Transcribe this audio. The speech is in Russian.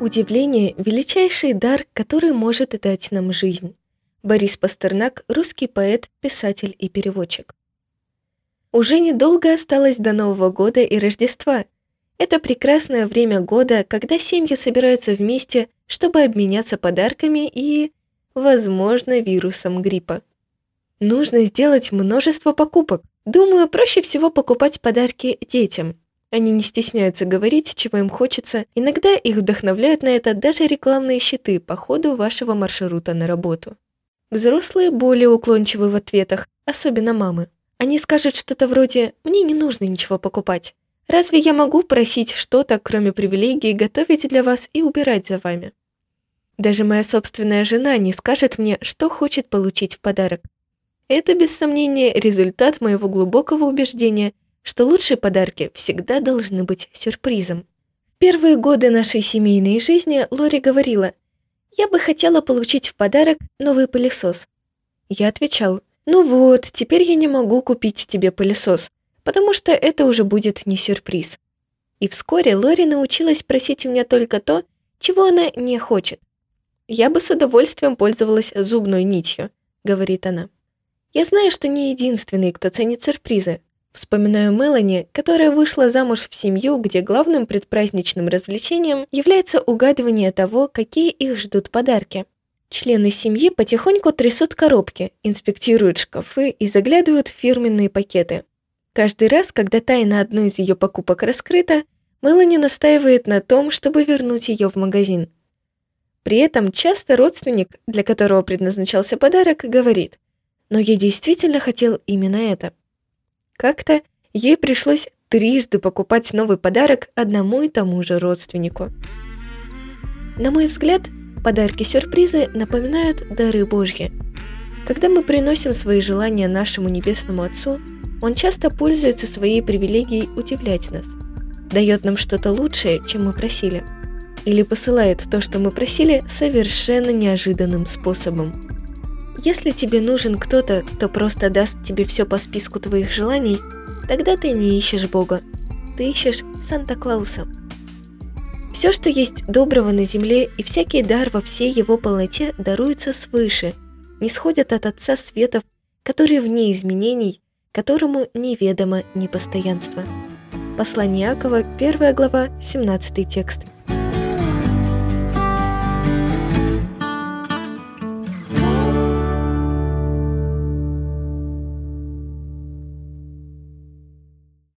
Удивление – величайший дар, который может дать нам жизнь. Борис Пастернак – русский поэт, писатель и переводчик. Уже недолго осталось до Нового года и Рождества. Это прекрасное время года, когда семьи собираются вместе, чтобы обменяться подарками и, возможно, вирусом гриппа. Нужно сделать множество покупок. Думаю, проще всего покупать подарки детям. Они не стесняются говорить, чего им хочется. Иногда их вдохновляют на это даже рекламные щиты по ходу вашего маршрута на работу. Взрослые более уклончивы в ответах, особенно мамы. Они скажут что-то вроде «мне не нужно ничего покупать». Разве я могу просить что-то, кроме привилегий, готовить для вас и убирать за вами? Даже моя собственная жена не скажет мне, что хочет получить в подарок. Это, без сомнения, результат моего глубокого убеждения, что лучшие подарки всегда должны быть сюрпризом. Первые годы нашей семейной жизни Лори говорила, «Я бы хотела получить в подарок новый пылесос». Я отвечал, «Ну вот, теперь я не могу купить тебе пылесос, потому что это уже будет не сюрприз». И вскоре Лори научилась просить у меня только то, чего она не хочет. «Я бы с удовольствием пользовалась зубной нитью», — говорит она. «Я знаю, что не единственный, кто ценит сюрпризы, Вспоминаю Мелани, которая вышла замуж в семью, где главным предпраздничным развлечением является угадывание того, какие их ждут подарки. Члены семьи потихоньку трясут коробки, инспектируют шкафы и заглядывают в фирменные пакеты. Каждый раз, когда тайна одной из ее покупок раскрыта, Мелани настаивает на том, чтобы вернуть ее в магазин. При этом часто родственник, для которого предназначался подарок, говорит «Но я действительно хотел именно это». Как-то ей пришлось трижды покупать новый подарок одному и тому же родственнику. На мой взгляд, подарки-сюрпризы напоминают дары Божьи. Когда мы приносим свои желания нашему Небесному Отцу, Он часто пользуется своей привилегией удивлять нас, дает нам что-то лучшее, чем мы просили, или посылает то, что мы просили, совершенно неожиданным способом. Если тебе нужен кто-то, кто просто даст тебе все по списку твоих желаний, тогда ты не ищешь Бога, ты ищешь Санта-Клауса. Все, что есть доброго на земле и всякий дар во всей его полноте даруется свыше, не сходят от Отца Светов, который вне изменений, которому неведомо непостоянство. Послание Иакова, 1 глава, 17 текст.